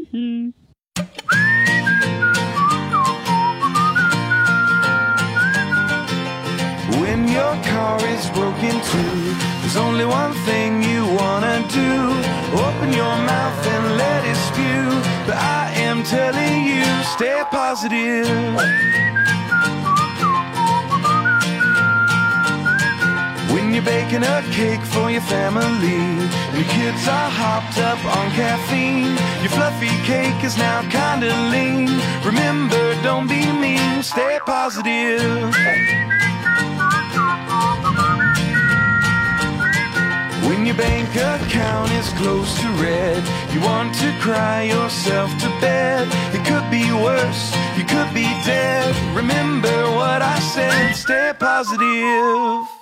Mm-hmm. When your car is broken too, there's only one thing you wanna do. Open your mouth and let it spew. But I am telling you, stay positive. When you're baking a cake for your family, and your kids are hopped up on caffeine. Your fluffy cake is now kinda lean. Remember, don't be mean, stay positive. When your bank account is close to red, you want to cry yourself to bed. It could be worse, you could be dead. Remember what I said, stay positive.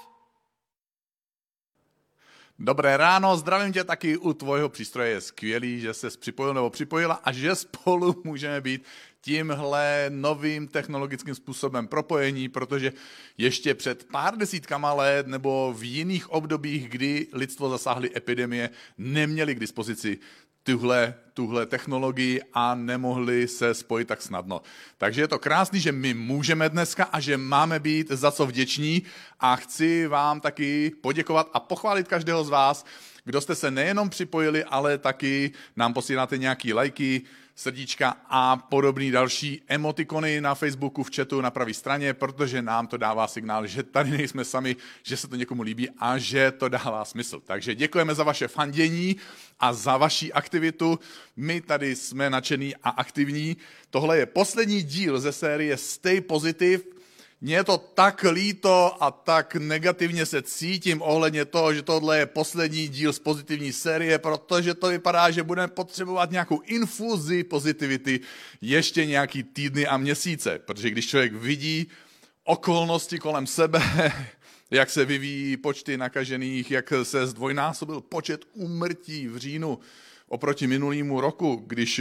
Dobré ráno, zdravím tě taky u tvojho přístroje. Je skvělý, že se připojil nebo připojila a že spolu můžeme být tímhle novým technologickým způsobem propojení, protože ještě před pár desítkama let nebo v jiných obdobích, kdy lidstvo zasáhly epidemie, neměli k dispozici tuhle, tuhle technologii a nemohli se spojit tak snadno. Takže je to krásný, že my můžeme dneska a že máme být za co vděční a chci vám taky poděkovat a pochválit každého z vás, kdo jste se nejenom připojili, ale taky nám posíláte nějaký lajky, srdíčka a podobný další emotikony na Facebooku, v chatu na pravé straně, protože nám to dává signál, že tady nejsme sami, že se to někomu líbí a že to dává smysl. Takže děkujeme za vaše fandění a za vaši aktivitu. My tady jsme nadšení a aktivní. Tohle je poslední díl ze série Stay Positive, mně je to tak líto a tak negativně se cítím ohledně toho, že tohle je poslední díl z pozitivní série, protože to vypadá, že budeme potřebovat nějakou infuzi pozitivity ještě nějaký týdny a měsíce. Protože když člověk vidí okolnosti kolem sebe, jak se vyvíjí počty nakažených, jak se zdvojnásobil počet úmrtí v říjnu oproti minulému roku, když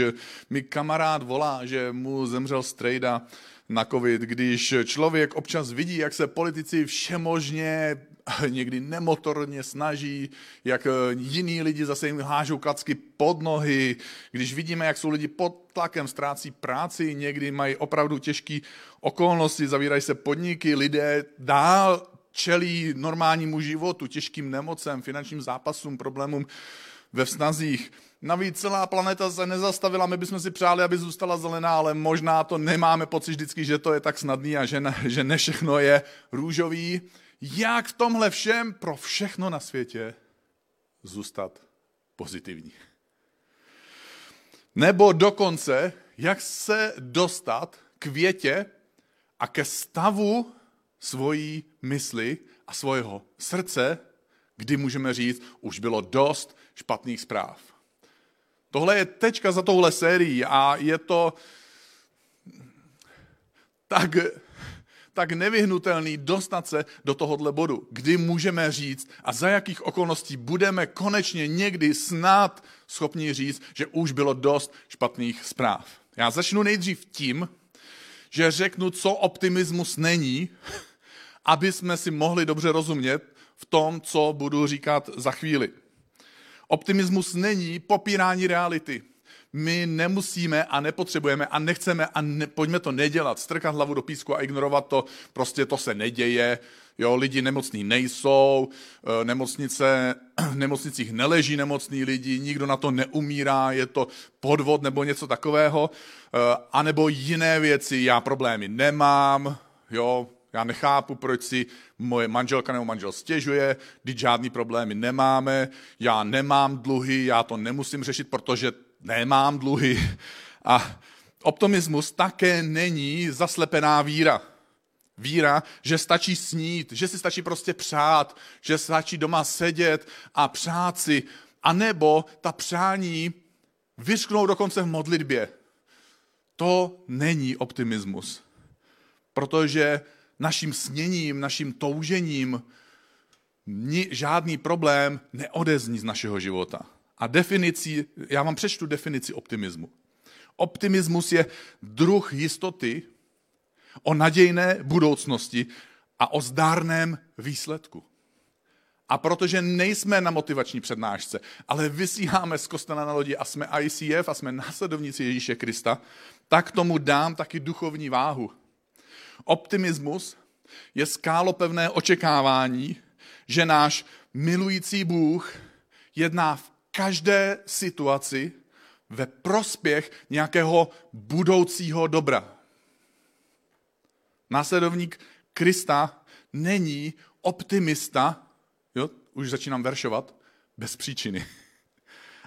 mi kamarád volá, že mu zemřel strejda, na covid, když člověk občas vidí, jak se politici všemožně někdy nemotorně snaží, jak jiní lidi zase jim hážou klacky pod nohy, když vidíme, jak jsou lidi pod tlakem, ztrácí práci, někdy mají opravdu těžké okolnosti, zavírají se podniky, lidé dál čelí normálnímu životu, těžkým nemocem, finančním zápasům, problémům ve vztazích. Navíc celá planeta se nezastavila, my bychom si přáli, aby zůstala zelená, ale možná to nemáme pocit vždycky, že to je tak snadný a že ne, že ne všechno je růžový. Jak v tomhle všem pro všechno na světě zůstat pozitivní? Nebo dokonce, jak se dostat k větě a ke stavu svojí mysli a svého srdce, kdy můžeme říct, už bylo dost špatných zpráv. Tohle je tečka za touhle sérií a je to tak, tak nevyhnutelný dostat se do tohohle bodu, kdy můžeme říct a za jakých okolností budeme konečně někdy snad schopni říct, že už bylo dost špatných zpráv. Já začnu nejdřív tím, že řeknu, co optimismus není, aby jsme si mohli dobře rozumět v tom, co budu říkat za chvíli. Optimismus není popírání reality. My nemusíme a nepotřebujeme a nechceme a ne, pojďme to nedělat, strkat hlavu do písku a ignorovat to, prostě to se neděje, jo, lidi nemocní nejsou, eh, nemocnice, v nemocnicích neleží nemocní lidi, nikdo na to neumírá, je to podvod nebo něco takového, eh, anebo jiné věci, já problémy nemám, jo, já nechápu, proč si moje manželka nebo manžel stěžuje, když žádný problémy nemáme, já nemám dluhy, já to nemusím řešit, protože nemám dluhy. A optimismus také není zaslepená víra. Víra, že stačí snít, že si stačí prostě přát, že stačí doma sedět a přát si, anebo ta přání vyřknou dokonce v modlitbě. To není optimismus. Protože naším sněním, naším toužením žádný problém neodezní z našeho života. A definici, já vám přečtu definici optimismu. Optimismus je druh jistoty o nadějné budoucnosti a o zdárném výsledku. A protože nejsme na motivační přednášce, ale vysíláme z kostela na lodi a jsme ICF a jsme následovníci Ježíše Krista, tak tomu dám taky duchovní váhu. Optimismus je skálopevné očekávání, že náš milující Bůh jedná v každé situaci ve prospěch nějakého budoucího dobra. Následovník Krista není optimista, jo, už začínám veršovat, bez příčiny.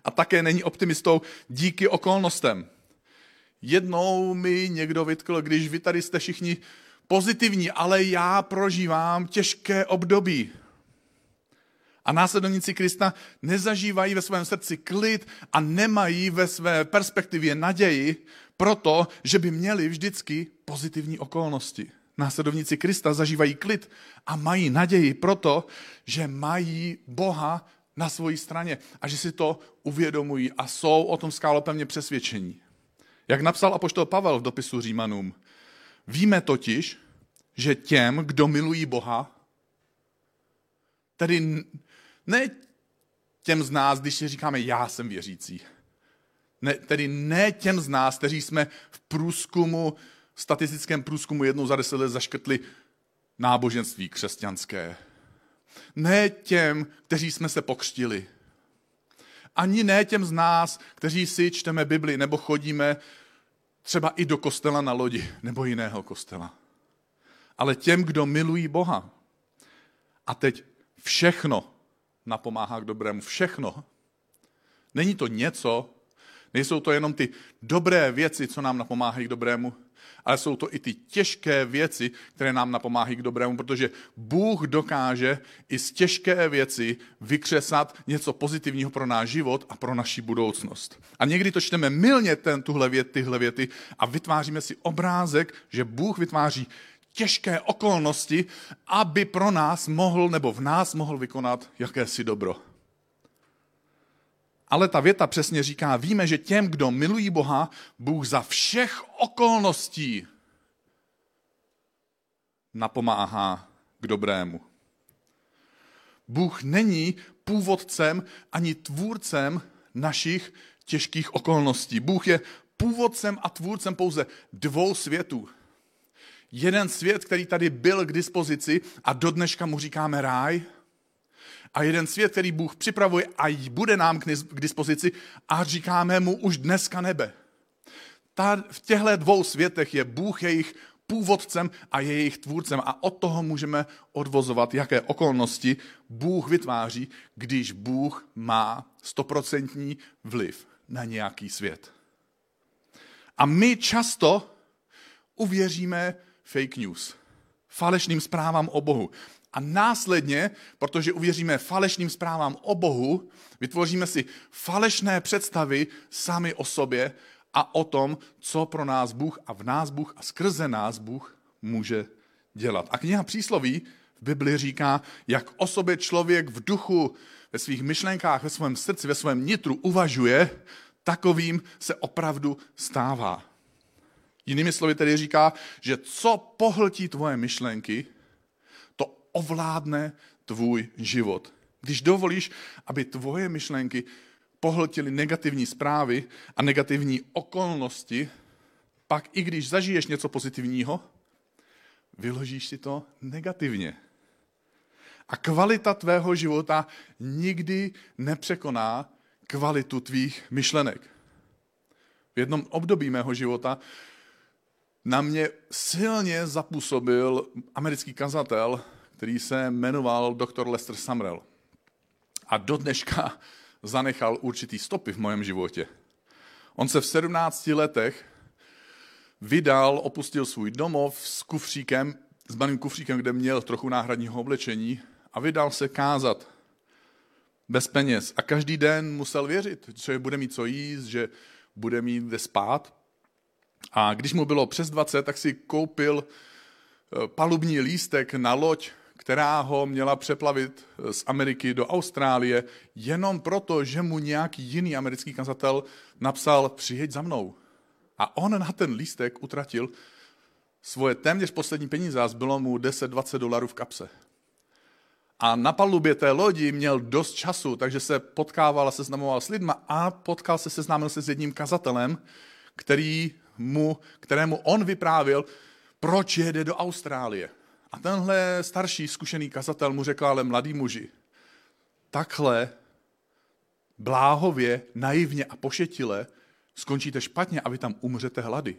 A také není optimistou díky okolnostem. Jednou mi někdo vytkl, když vy tady jste všichni pozitivní, ale já prožívám těžké období. A následovníci Krista nezažívají ve svém srdci klid a nemají ve své perspektivě naději, proto, že by měli vždycky pozitivní okolnosti. Následovníci Krista zažívají klid a mají naději proto, že mají Boha na své straně a že si to uvědomují a jsou o tom skálopevně přesvědčení. Jak napsal apoštol Pavel v dopisu Římanům, víme totiž, že těm, kdo milují Boha, tedy ne těm z nás, když si říkáme, já jsem věřící, ne, tedy ne těm z nás, kteří jsme v průzkumu, statistickém průzkumu jednou za deset let zaškrtli náboženství křesťanské. Ne těm, kteří jsme se pokřtili. Ani ne těm z nás, kteří si čteme Bibli nebo chodíme třeba i do kostela na lodi nebo jiného kostela. Ale těm, kdo milují Boha. A teď všechno napomáhá k dobrému. Všechno. Není to něco, Nejsou to jenom ty dobré věci, co nám napomáhají k dobrému, ale jsou to i ty těžké věci, které nám napomáhají k dobrému, protože Bůh dokáže i z těžké věci vykřesat něco pozitivního pro náš život a pro naši budoucnost. A někdy to čteme milně ten, tuhle vět, tyhle věty a vytváříme si obrázek, že Bůh vytváří těžké okolnosti, aby pro nás mohl nebo v nás mohl vykonat jakési dobro. Ale ta věta přesně říká, víme, že těm, kdo milují Boha, Bůh za všech okolností napomáhá k dobrému. Bůh není původcem ani tvůrcem našich těžkých okolností. Bůh je původcem a tvůrcem pouze dvou světů. Jeden svět, který tady byl k dispozici a do dneška mu říkáme ráj – a jeden svět, který Bůh připravuje a bude nám k dispozici a říkáme mu už dneska nebe. Ta, v těchto dvou světech je Bůh jejich původcem a je jejich tvůrcem a od toho můžeme odvozovat, jaké okolnosti Bůh vytváří, když Bůh má stoprocentní vliv na nějaký svět. A my často uvěříme fake news, falešným zprávám o Bohu. A následně, protože uvěříme falešným zprávám o Bohu, vytvoříme si falešné představy sami o sobě a o tom, co pro nás Bůh a v nás Bůh a skrze nás Bůh může dělat. A kniha přísloví v Bibli říká, jak o sobě člověk v duchu, ve svých myšlenkách, ve svém srdci, ve svém nitru uvažuje, takovým se opravdu stává. Jinými slovy tedy říká, že co pohltí tvoje myšlenky, ovládne tvůj život. Když dovolíš, aby tvoje myšlenky pohltily negativní zprávy a negativní okolnosti, pak i když zažiješ něco pozitivního, vyložíš si to negativně. A kvalita tvého života nikdy nepřekoná kvalitu tvých myšlenek. V jednom období mého života na mě silně zapůsobil americký kazatel který se jmenoval dr. Lester Sumrell. A do dneška zanechal určitý stopy v mém životě. On se v 17 letech vydal, opustil svůj domov s kufříkem, s malým kufříkem, kde měl trochu náhradního oblečení a vydal se kázat bez peněz. A každý den musel věřit, že bude mít co jíst, že bude mít kde spát. A když mu bylo přes 20, tak si koupil eh, palubní lístek na loď která ho měla přeplavit z Ameriky do Austrálie, jenom proto, že mu nějaký jiný americký kazatel napsal přijeď za mnou. A on na ten lístek utratil svoje téměř poslední peníze a zbylo mu 10-20 dolarů v kapse. A na palubě té lodi měl dost času, takže se potkával a seznamoval s lidma a potkal se, seznámil se s jedním kazatelem, který mu, kterému on vyprávěl, proč jede do Austrálie. A tenhle starší zkušený kazatel mu řekl, ale mladý muži, takhle bláhově, naivně a pošetile skončíte špatně a vy tam umřete hlady.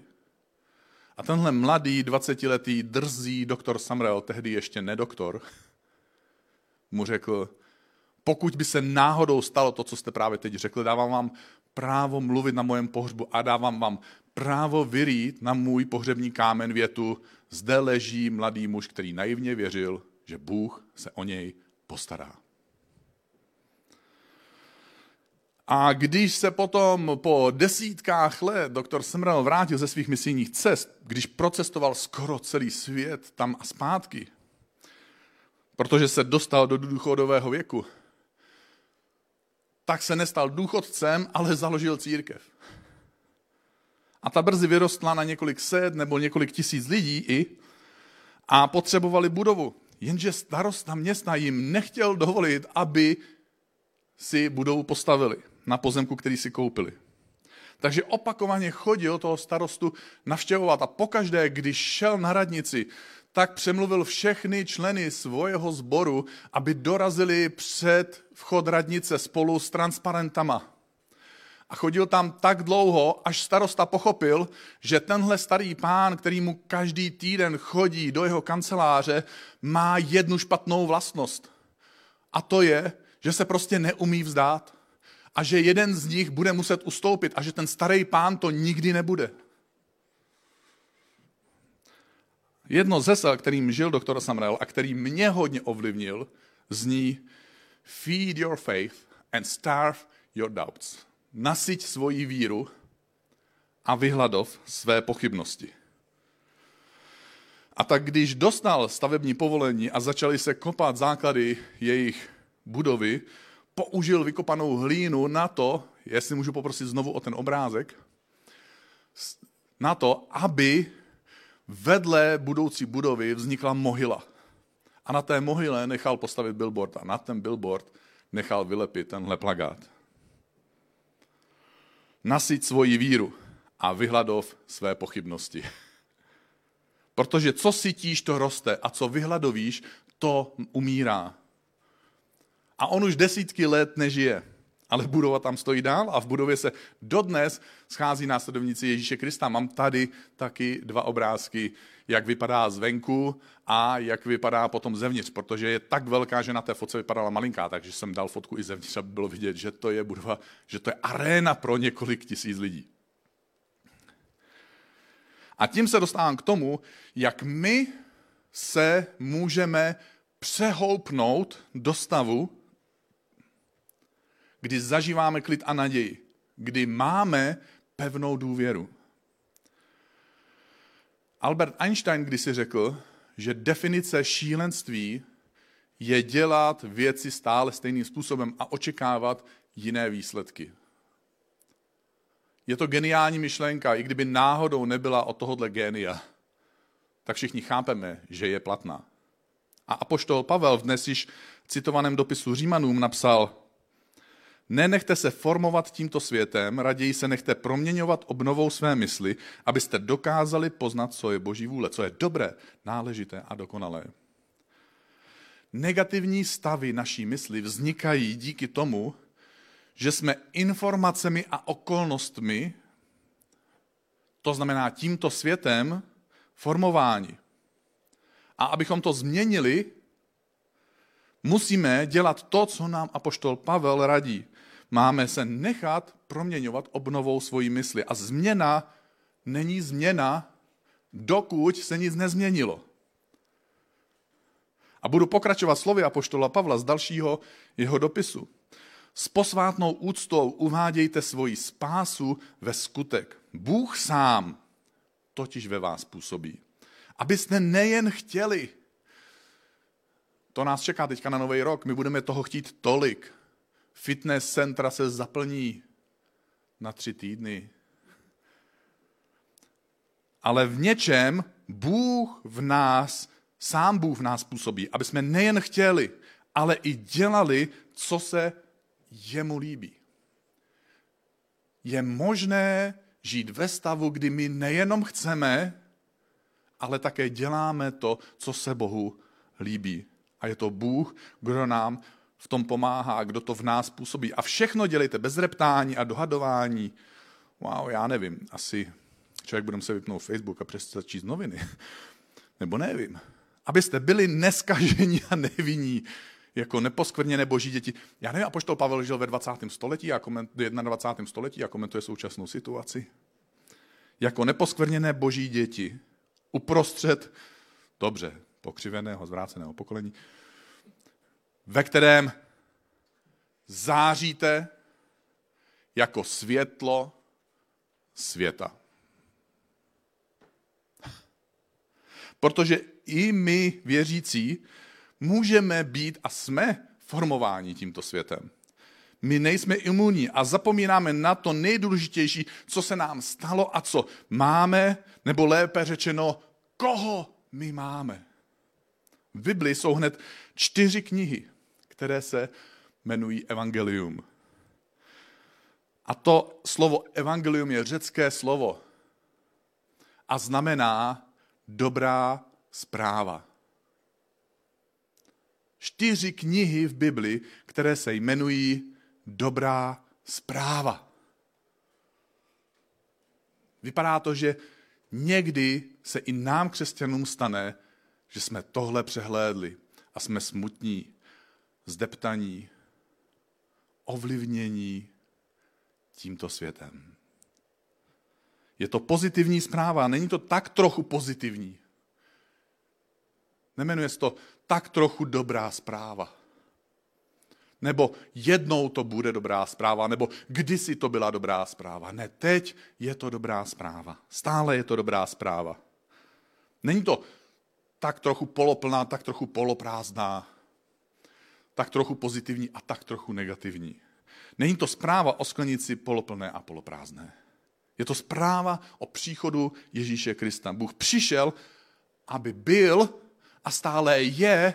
A tenhle mladý, 20-letý, drzý doktor Samrel, tehdy ještě nedoktor, mu řekl, pokud by se náhodou stalo to, co jste právě teď řekli, dávám vám právo mluvit na mojem pohřbu a dávám vám právo vyrít na můj pohřební kámen větu, zde leží mladý muž, který naivně věřil, že Bůh se o něj postará. A když se potom po desítkách let doktor Semrel vrátil ze svých misijních cest, když procestoval skoro celý svět tam a zpátky, protože se dostal do důchodového věku, tak se nestal důchodcem, ale založil církev. A ta brzy vyrostla na několik set nebo několik tisíc lidí i a potřebovali budovu. Jenže starosta města jim nechtěl dovolit, aby si budovu postavili na pozemku, který si koupili. Takže opakovaně chodil toho starostu navštěvovat a pokaždé, když šel na radnici, tak přemluvil všechny členy svého sboru, aby dorazili před vchod radnice spolu s transparentama. A chodil tam tak dlouho, až starosta pochopil, že tenhle starý pán, který mu každý týden chodí do jeho kanceláře, má jednu špatnou vlastnost. A to je, že se prostě neumí vzdát. A že jeden z nich bude muset ustoupit a že ten starý pán to nikdy nebude. Jedno z hesel, kterým žil doktor Samuel a který mě hodně ovlivnil, zní Feed your faith and starve your doubts. Nasyť svoji víru a vyhladov své pochybnosti. A tak když dostal stavební povolení a začali se kopat základy jejich budovy, použil vykopanou hlínu na to, jestli můžu poprosit znovu o ten obrázek, na to, aby vedle budoucí budovy vznikla mohyla. A na té mohyle nechal postavit billboard a na ten billboard nechal vylepit tenhle plagát. Nasyť svoji víru a vyhladov své pochybnosti. Protože co sytíš, to roste a co vyhladovíš, to umírá. A on už desítky let nežije ale budova tam stojí dál a v budově se dodnes schází následovníci Ježíše Krista. Mám tady taky dva obrázky, jak vypadá zvenku a jak vypadá potom zevnitř, protože je tak velká, že na té fotce vypadala malinká, takže jsem dal fotku i zevnitř, aby bylo vidět, že to je budova, že to je aréna pro několik tisíc lidí. A tím se dostávám k tomu, jak my se můžeme přehoupnout do stavu, kdy zažíváme klid a naději, kdy máme pevnou důvěru. Albert Einstein kdysi řekl, že definice šílenství je dělat věci stále stejným způsobem a očekávat jiné výsledky. Je to geniální myšlenka, i kdyby náhodou nebyla od tohohle génia, tak všichni chápeme, že je platná. A apoštol Pavel v dnes již citovaném dopisu Římanům napsal, Nenechte se formovat tímto světem, raději se nechte proměňovat obnovou své mysli, abyste dokázali poznat, co je boží vůle, co je dobré, náležité a dokonalé. Negativní stavy naší mysli vznikají díky tomu, že jsme informacemi a okolnostmi, to znamená tímto světem, formováni. A abychom to změnili, musíme dělat to, co nám apoštol Pavel radí máme se nechat proměňovat obnovou svojí mysli. A změna není změna, dokud se nic nezměnilo. A budu pokračovat slovy apoštola Pavla z dalšího jeho dopisu. S posvátnou úctou uvádějte svoji spásu ve skutek. Bůh sám totiž ve vás působí. Abyste nejen chtěli, to nás čeká teďka na nový rok, my budeme toho chtít tolik, fitness centra se zaplní na tři týdny. Ale v něčem Bůh v nás, sám Bůh v nás působí, aby jsme nejen chtěli, ale i dělali, co se jemu líbí. Je možné žít ve stavu, kdy my nejenom chceme, ale také děláme to, co se Bohu líbí. A je to Bůh, kdo nám v tom pomáhá, kdo to v nás působí. A všechno dělejte bez reptání a dohadování. Wow, já nevím, asi člověk bude se vypnout Facebook a přestat číst noviny. Nebo nevím. Abyste byli neskažení a nevinní, jako neposkvrněné boží děti. Já nevím, apoštol Pavel žil ve 20. století a komentuje, 21. století a komentuje současnou situaci. Jako neposkvrněné boží děti uprostřed, dobře, pokřiveného, zvráceného pokolení, ve kterém záříte jako světlo světa. Protože i my, věřící, můžeme být a jsme formováni tímto světem. My nejsme imunní a zapomínáme na to nejdůležitější, co se nám stalo a co máme, nebo lépe řečeno, koho my máme. V Biblii jsou hned čtyři knihy, které se jmenují Evangelium. A to slovo evangelium je řecké slovo a znamená dobrá zpráva. Čtyři knihy v Bibli, které se jmenují dobrá zpráva. Vypadá to, že někdy se i nám, křesťanům, stane, že jsme tohle přehlédli a jsme smutní, zdeptaní, ovlivnění tímto světem. Je to pozitivní zpráva, není to tak trochu pozitivní. Nemenuje se to tak trochu dobrá zpráva. Nebo jednou to bude dobrá zpráva, nebo kdysi to byla dobrá zpráva. Ne, teď je to dobrá zpráva. Stále je to dobrá zpráva. Není to tak trochu poloplná, tak trochu poloprázdná, tak trochu pozitivní a tak trochu negativní. Není to zpráva o sklenici poloplné a poloprázdné. Je to zpráva o příchodu Ježíše Krista. Bůh přišel, aby byl a stále je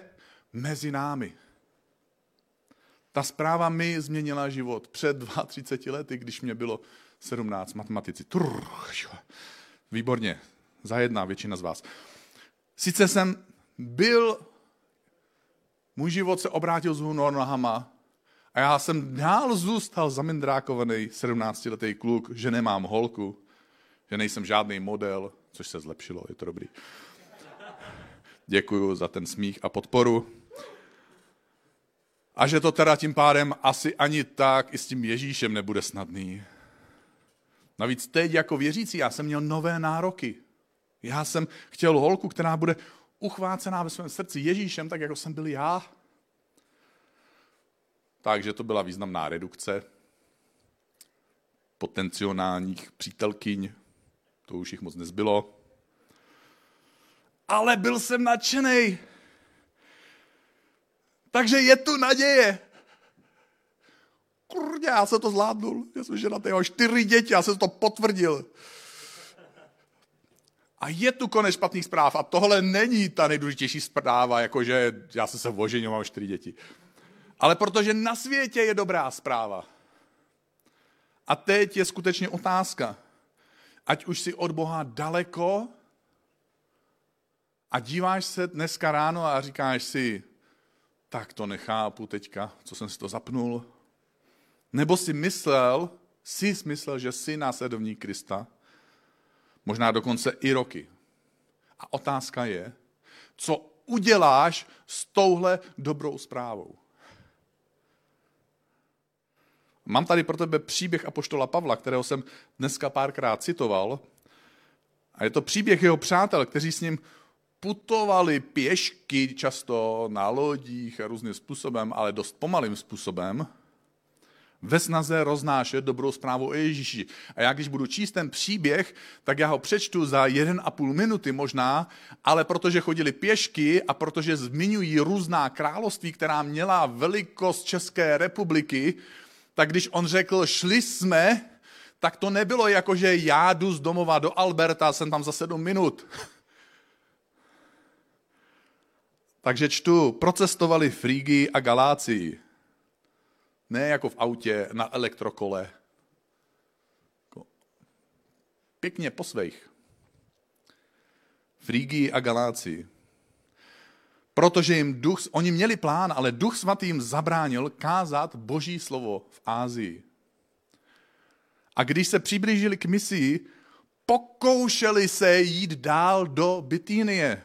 mezi námi. Ta zpráva mi změnila život před 32 lety, když mě bylo 17 matematici. Trrr, výborně, za jedna většina z vás. Sice jsem byl, můj život se obrátil z hůru nohama a já jsem dál zůstal zamindrákovaný 17-letý kluk, že nemám holku, že nejsem žádný model, což se zlepšilo, je to dobrý. Děkuju za ten smích a podporu. A že to teda tím pádem asi ani tak i s tím Ježíšem nebude snadný. Navíc teď jako věřící já jsem měl nové nároky. Já jsem chtěl holku, která bude uchvácená ve svém srdci Ježíšem, tak jako jsem byl já. Takže to byla významná redukce potenciálních přítelkyň, to už jich moc nezbylo. Ale byl jsem nadšený. Takže je tu naděje. Kurde, já jsem to zvládnul. Já jsem žena jeho čtyři děti, já jsem to potvrdil. A je tu konec špatných zpráv. A tohle není ta nejdůležitější zpráva, jakože já jsem se oženil, mám čtyři děti. Ale protože na světě je dobrá zpráva. A teď je skutečně otázka. Ať už si od Boha daleko a díváš se dneska ráno a říkáš si, tak to nechápu teďka, co jsem si to zapnul. Nebo si myslel, si myslel, že jsi následovník Krista, možná dokonce i roky. A otázka je, co uděláš s touhle dobrou zprávou. Mám tady pro tebe příběh Apoštola Pavla, kterého jsem dneska párkrát citoval. A je to příběh jeho přátel, kteří s ním putovali pěšky, často na lodích a různým způsobem, ale dost pomalým způsobem, ve snaze roznášet dobrou zprávu o Ježíši. A já když budu číst ten příběh, tak já ho přečtu za jeden a půl minuty možná, ale protože chodili pěšky a protože zmiňují různá království, která měla velikost České republiky, tak když on řekl, šli jsme, tak to nebylo jako, že já jdu z domova do Alberta, jsem tam za sedm minut. Takže čtu, procestovali Frígii a Galácii. Ne jako v autě na elektrokole. Jako pěkně po svých. Frígii a Galácii. Protože jim duch, oni měli plán, ale duch svatý jim zabránil kázat boží slovo v Ázii. A když se přiblížili k misii, pokoušeli se jít dál do Bitínie.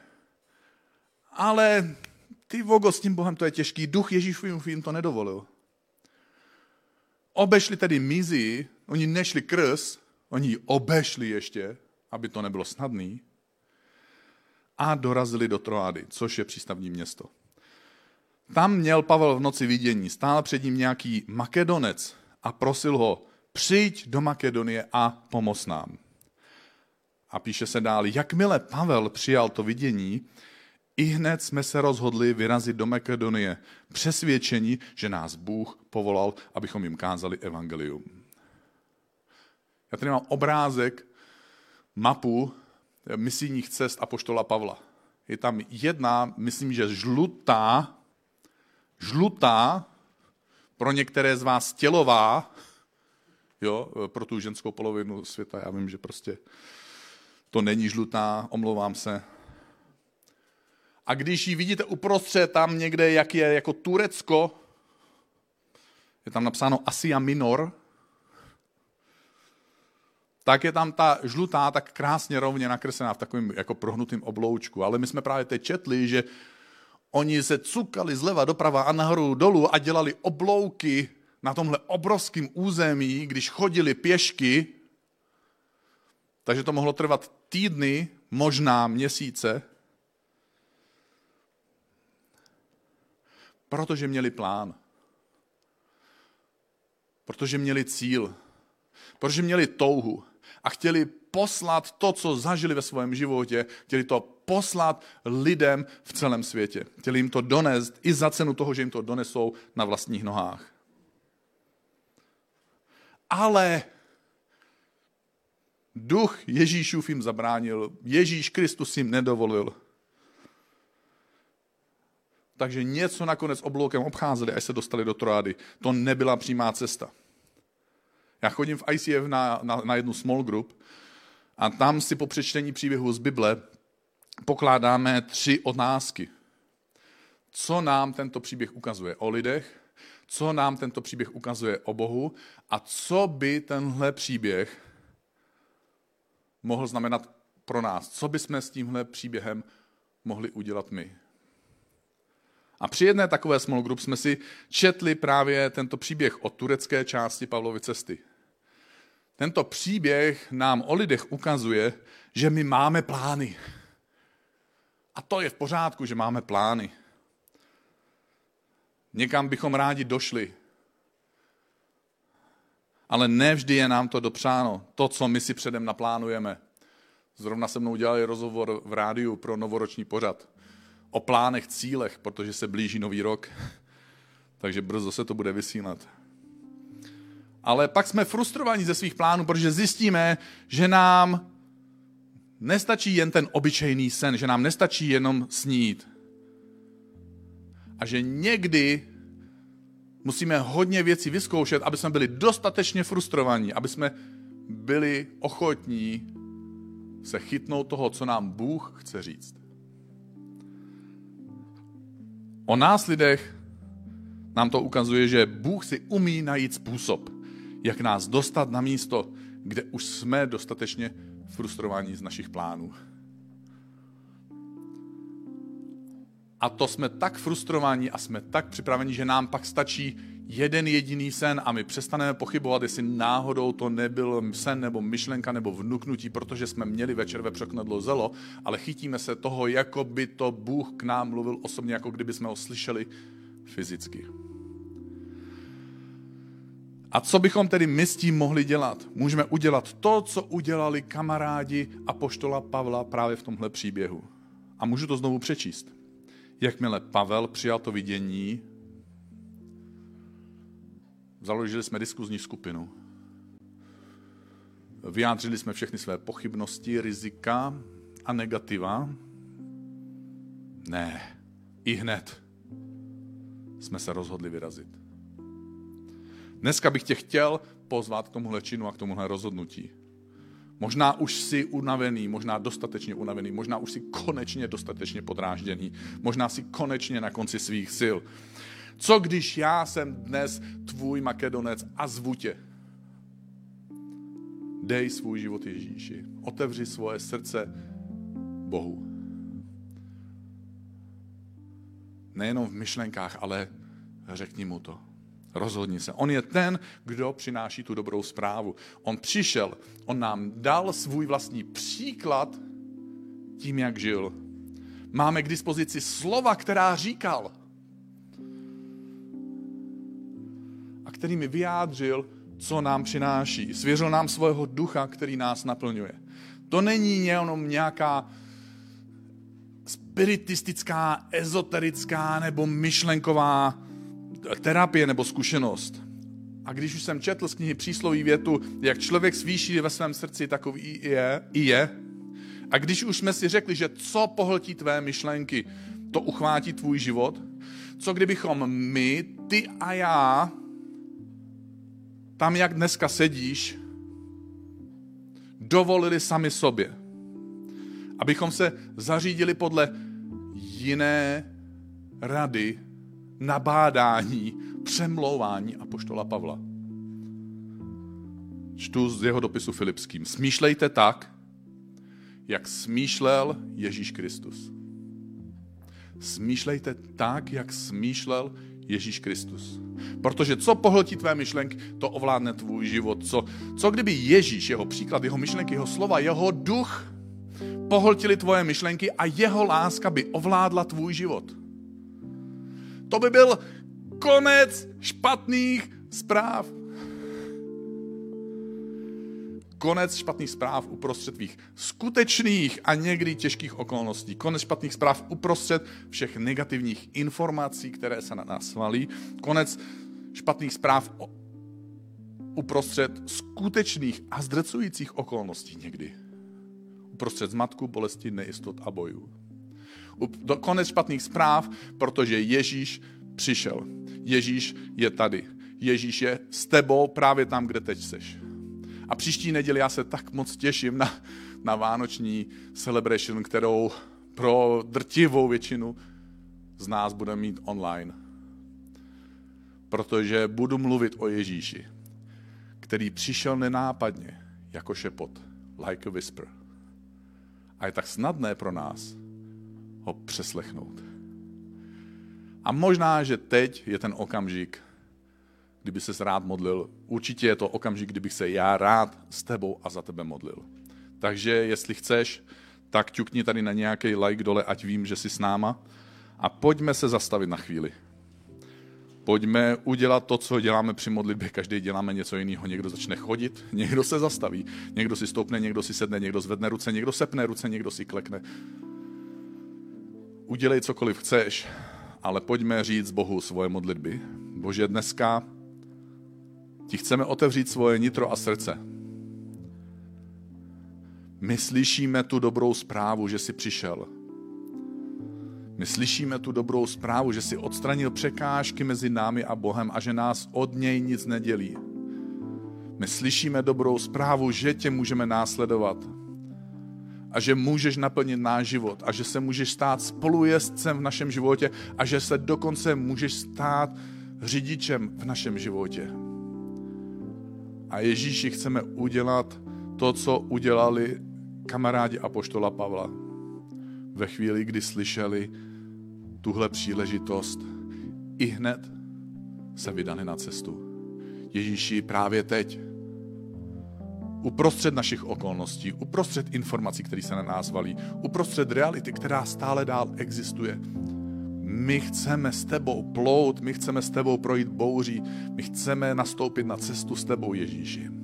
Ale ty vogo, s tím Bohem to je těžký. Duch Ježíšův jim to nedovolil. Obešli tedy mizi, oni nešli krs, oni ji obešli ještě, aby to nebylo snadný, a dorazili do Troády, což je přístavní město. Tam měl Pavel v noci vidění, stál před ním nějaký makedonec a prosil ho, přijď do Makedonie a pomoz nám. A píše se dál, jakmile Pavel přijal to vidění, i hned jsme se rozhodli vyrazit do Makedonie, přesvědčení, že nás Bůh povolal, abychom jim kázali evangelium. Já tady mám obrázek, mapu misijních cest Apoštola Pavla. Je tam jedna, myslím, že žlutá, žlutá, pro některé z vás tělová, jo, pro tu ženskou polovinu světa, já vím, že prostě to není žlutá, omlouvám se. A když ji vidíte uprostřed tam někde, jak je jako Turecko, je tam napsáno Asia Minor, tak je tam ta žlutá tak krásně rovně nakreslená v takovém jako prohnutém obloučku. Ale my jsme právě teď četli, že oni se cukali zleva doprava a nahoru dolů a dělali oblouky na tomhle obrovském území, když chodili pěšky, takže to mohlo trvat týdny, možná měsíce, protože měli plán. Protože měli cíl. Protože měli touhu a chtěli poslat to, co zažili ve svém životě, chtěli to poslat lidem v celém světě. Chtěli jim to donést i za cenu toho, že jim to donesou na vlastních nohách. Ale duch Ježíšův jim zabránil, Ježíš Kristus jim nedovolil. Takže něco nakonec obloukem obcházeli, až se dostali do Troády. To nebyla přímá cesta. Já chodím v ICF na, na, na jednu small group a tam si po přečtení příběhu z Bible pokládáme tři otázky. Co nám tento příběh ukazuje o lidech, co nám tento příběh ukazuje o Bohu a co by tenhle příběh mohl znamenat pro nás. Co bychom s tímhle příběhem mohli udělat my. A při jedné takové small group jsme si četli právě tento příběh o turecké části Pavlovy cesty. Tento příběh nám o lidech ukazuje, že my máme plány. A to je v pořádku, že máme plány. Někam bychom rádi došli. Ale nevždy je nám to dopřáno, to, co my si předem naplánujeme. Zrovna se mnou dělali rozhovor v rádiu pro novoroční pořad o plánech, cílech, protože se blíží nový rok, takže brzo se to bude vysílat ale pak jsme frustrovaní ze svých plánů, protože zjistíme, že nám nestačí jen ten obyčejný sen, že nám nestačí jenom snít. A že někdy musíme hodně věcí vyzkoušet, aby jsme byli dostatečně frustrovaní, aby jsme byli ochotní se chytnout toho, co nám Bůh chce říct. O nás lidech nám to ukazuje, že Bůh si umí najít způsob, jak nás dostat na místo, kde už jsme dostatečně frustrovaní z našich plánů. A to jsme tak frustrovaní a jsme tak připraveni, že nám pak stačí jeden jediný sen a my přestaneme pochybovat, jestli náhodou to nebyl sen nebo myšlenka nebo vnuknutí, protože jsme měli večer ve překnedlo zelo, ale chytíme se toho, jako by to Bůh k nám mluvil osobně, jako kdyby jsme ho slyšeli fyzicky. A co bychom tedy my s tím mohli dělat? Můžeme udělat to, co udělali kamarádi a poštola Pavla právě v tomhle příběhu. A můžu to znovu přečíst. Jakmile Pavel přijal to vidění, založili jsme diskuzní skupinu. Vyjádřili jsme všechny své pochybnosti, rizika a negativa. Ne, I hned jsme se rozhodli vyrazit. Dneska bych tě chtěl pozvat k tomuhle činu a k tomuhle rozhodnutí. Možná už jsi unavený, možná dostatečně unavený, možná už jsi konečně dostatečně podrážděný, možná jsi konečně na konci svých sil. Co když já jsem dnes tvůj makedonec a zvu tě? Dej svůj život Ježíši. Otevři svoje srdce Bohu. Nejenom v myšlenkách, ale řekni mu to. Rozhodni se. On je ten, kdo přináší tu dobrou zprávu. On přišel, on nám dal svůj vlastní příklad tím, jak žil. Máme k dispozici slova, která říkal. Který mi vyjádřil, co nám přináší. Svěřil nám svého ducha, který nás naplňuje. To není jenom nějaká spiritistická, ezoterická nebo myšlenková terapie nebo zkušenost. A když už jsem četl z knihy přísloví větu, jak člověk svýší ve svém srdci, takový je, i je. A když už jsme si řekli, že co pohltí tvé myšlenky, to uchvátí tvůj život, co kdybychom my, ty a já, tam, jak dneska sedíš, dovolili sami sobě, abychom se zařídili podle jiné rady, nabádání, přemlouvání poštola Pavla. Čtu z jeho dopisu Filipským. Smýšlejte tak, jak smýšlel Ježíš Kristus. Smýšlejte tak, jak smýšlel Ježíš Kristus. Protože co pohltí tvé myšlenky, to ovládne tvůj život. Co, co kdyby Ježíš, jeho příklad, jeho myšlenky, jeho slova, jeho duch pohltili tvoje myšlenky a jeho láska by ovládla tvůj život. To by byl konec špatných zpráv. Konec špatných zpráv uprostřed tvých skutečných a někdy těžkých okolností. Konec špatných zpráv uprostřed všech negativních informací, které se na nás valí. Konec špatných zpráv uprostřed skutečných a zdrcujících okolností někdy. Uprostřed zmatku, bolesti, nejistot a bojů. Konec špatných zpráv, protože Ježíš přišel. Ježíš je tady. Ježíš je s tebou právě tam, kde teď seš. A příští neděli já se tak moc těším na, na vánoční celebration, kterou pro drtivou většinu z nás budeme mít online. Protože budu mluvit o Ježíši, který přišel nenápadně, jako šepot, like a whisper. A je tak snadné pro nás ho přeslechnout. A možná, že teď je ten okamžik, kdyby se rád modlil. Určitě je to okamžik, kdybych se já rád s tebou a za tebe modlil. Takže jestli chceš, tak ťukni tady na nějaký like dole, ať vím, že jsi s náma. A pojďme se zastavit na chvíli. Pojďme udělat to, co děláme při modlitbě. Každý děláme něco jiného. Někdo začne chodit, někdo se zastaví, někdo si stoupne, někdo si sedne, někdo zvedne ruce, někdo sepne ruce, někdo si klekne. Udělej cokoliv chceš, ale pojďme říct Bohu svoje modlitby. Bože, dneska ti chceme otevřít svoje nitro a srdce. My slyšíme tu dobrou zprávu, že jsi přišel. My slyšíme tu dobrou zprávu, že jsi odstranil překážky mezi námi a Bohem a že nás od něj nic nedělí. My slyšíme dobrou zprávu, že tě můžeme následovat, a že můžeš naplnit náš život a že se můžeš stát spolujezdcem v našem životě a že se dokonce můžeš stát řidičem v našem životě. A Ježíši chceme udělat to, co udělali kamarádi Apoštola Pavla. Ve chvíli, kdy slyšeli tuhle příležitost, i hned se vydali na cestu. Ježíši právě teď uprostřed našich okolností, uprostřed informací, které se na nás valí, uprostřed reality, která stále dál existuje. My chceme s tebou plout, my chceme s tebou projít bouří, my chceme nastoupit na cestu s tebou, Ježíši.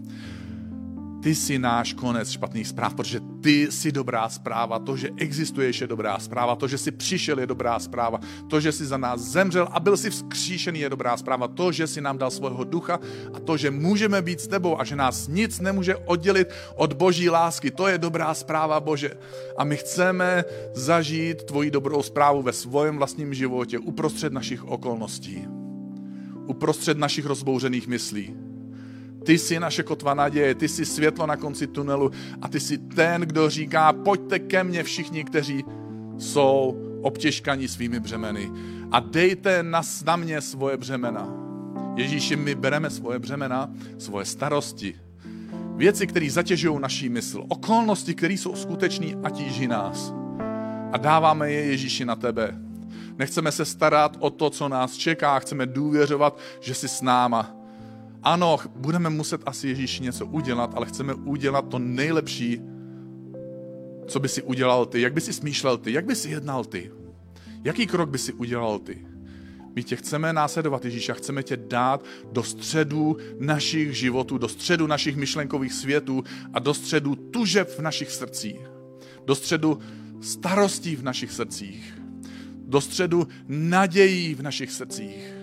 Ty jsi náš konec špatných zpráv, protože ty jsi dobrá zpráva. To, že existuješ, je dobrá zpráva. To, že jsi přišel, je dobrá zpráva. To, že jsi za nás zemřel a byl si vzkříšený, je dobrá zpráva. To, že jsi nám dal svého ducha a to, že můžeme být s tebou a že nás nic nemůže oddělit od boží lásky, to je dobrá zpráva, Bože. A my chceme zažít tvoji dobrou zprávu ve svém vlastním životě uprostřed našich okolností, uprostřed našich rozbouřených myslí ty jsi naše kotva naděje, ty jsi světlo na konci tunelu a ty jsi ten, kdo říká, pojďte ke mně všichni, kteří jsou obtěžkaní svými břemeny a dejte na, na mě svoje břemena. Ježíši, my bereme svoje břemena, svoje starosti, věci, které zatěžují naší mysl, okolnosti, které jsou skutečné a tíží nás. A dáváme je Ježíši na tebe. Nechceme se starat o to, co nás čeká, chceme důvěřovat, že jsi s náma ano, budeme muset asi Ježíši něco udělat, ale chceme udělat to nejlepší, co by si udělal ty, jak by si smýšlel ty, jak by si jednal ty, jaký krok by si udělal ty. My tě chceme následovat, Ježíš, a chceme tě dát do středu našich životů, do středu našich myšlenkových světů a do středu tužeb v našich srdcích, do středu starostí v našich srdcích, do středu nadějí v našich srdcích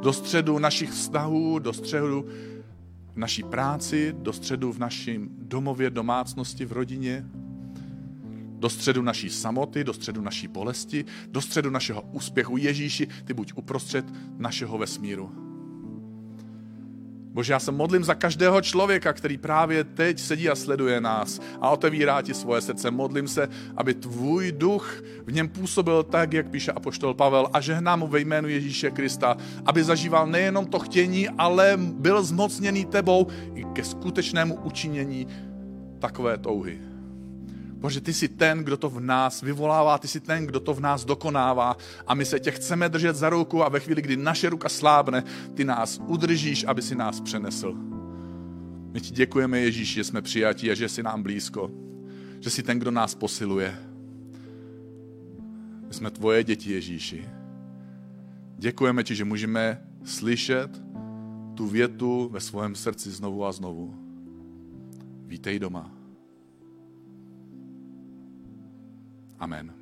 do středu našich vztahů, do středu v naší práci, do středu v našem domově, domácnosti, v rodině, do středu naší samoty, do středu naší bolesti, do středu našeho úspěchu. Ježíši, ty buď uprostřed našeho vesmíru. Bože, já se modlím za každého člověka, který právě teď sedí a sleduje nás a otevírá ti svoje srdce. Modlím se, aby tvůj duch v něm působil tak, jak píše apoštol Pavel a žehnám mu ve jménu Ježíše Krista, aby zažíval nejenom to chtění, ale byl zmocněný tebou i ke skutečnému učinění takové touhy. Bože, ty jsi ten, kdo to v nás vyvolává, ty jsi ten, kdo to v nás dokonává a my se tě chceme držet za ruku a ve chvíli, kdy naše ruka slábne, ty nás udržíš, aby si nás přenesl. My ti děkujeme, Ježíš, že jsme přijatí a že jsi nám blízko. Že jsi ten, kdo nás posiluje. My jsme tvoje děti, Ježíši. Děkujeme ti, že můžeme slyšet tu větu ve svém srdci znovu a znovu. Vítej doma. Amen.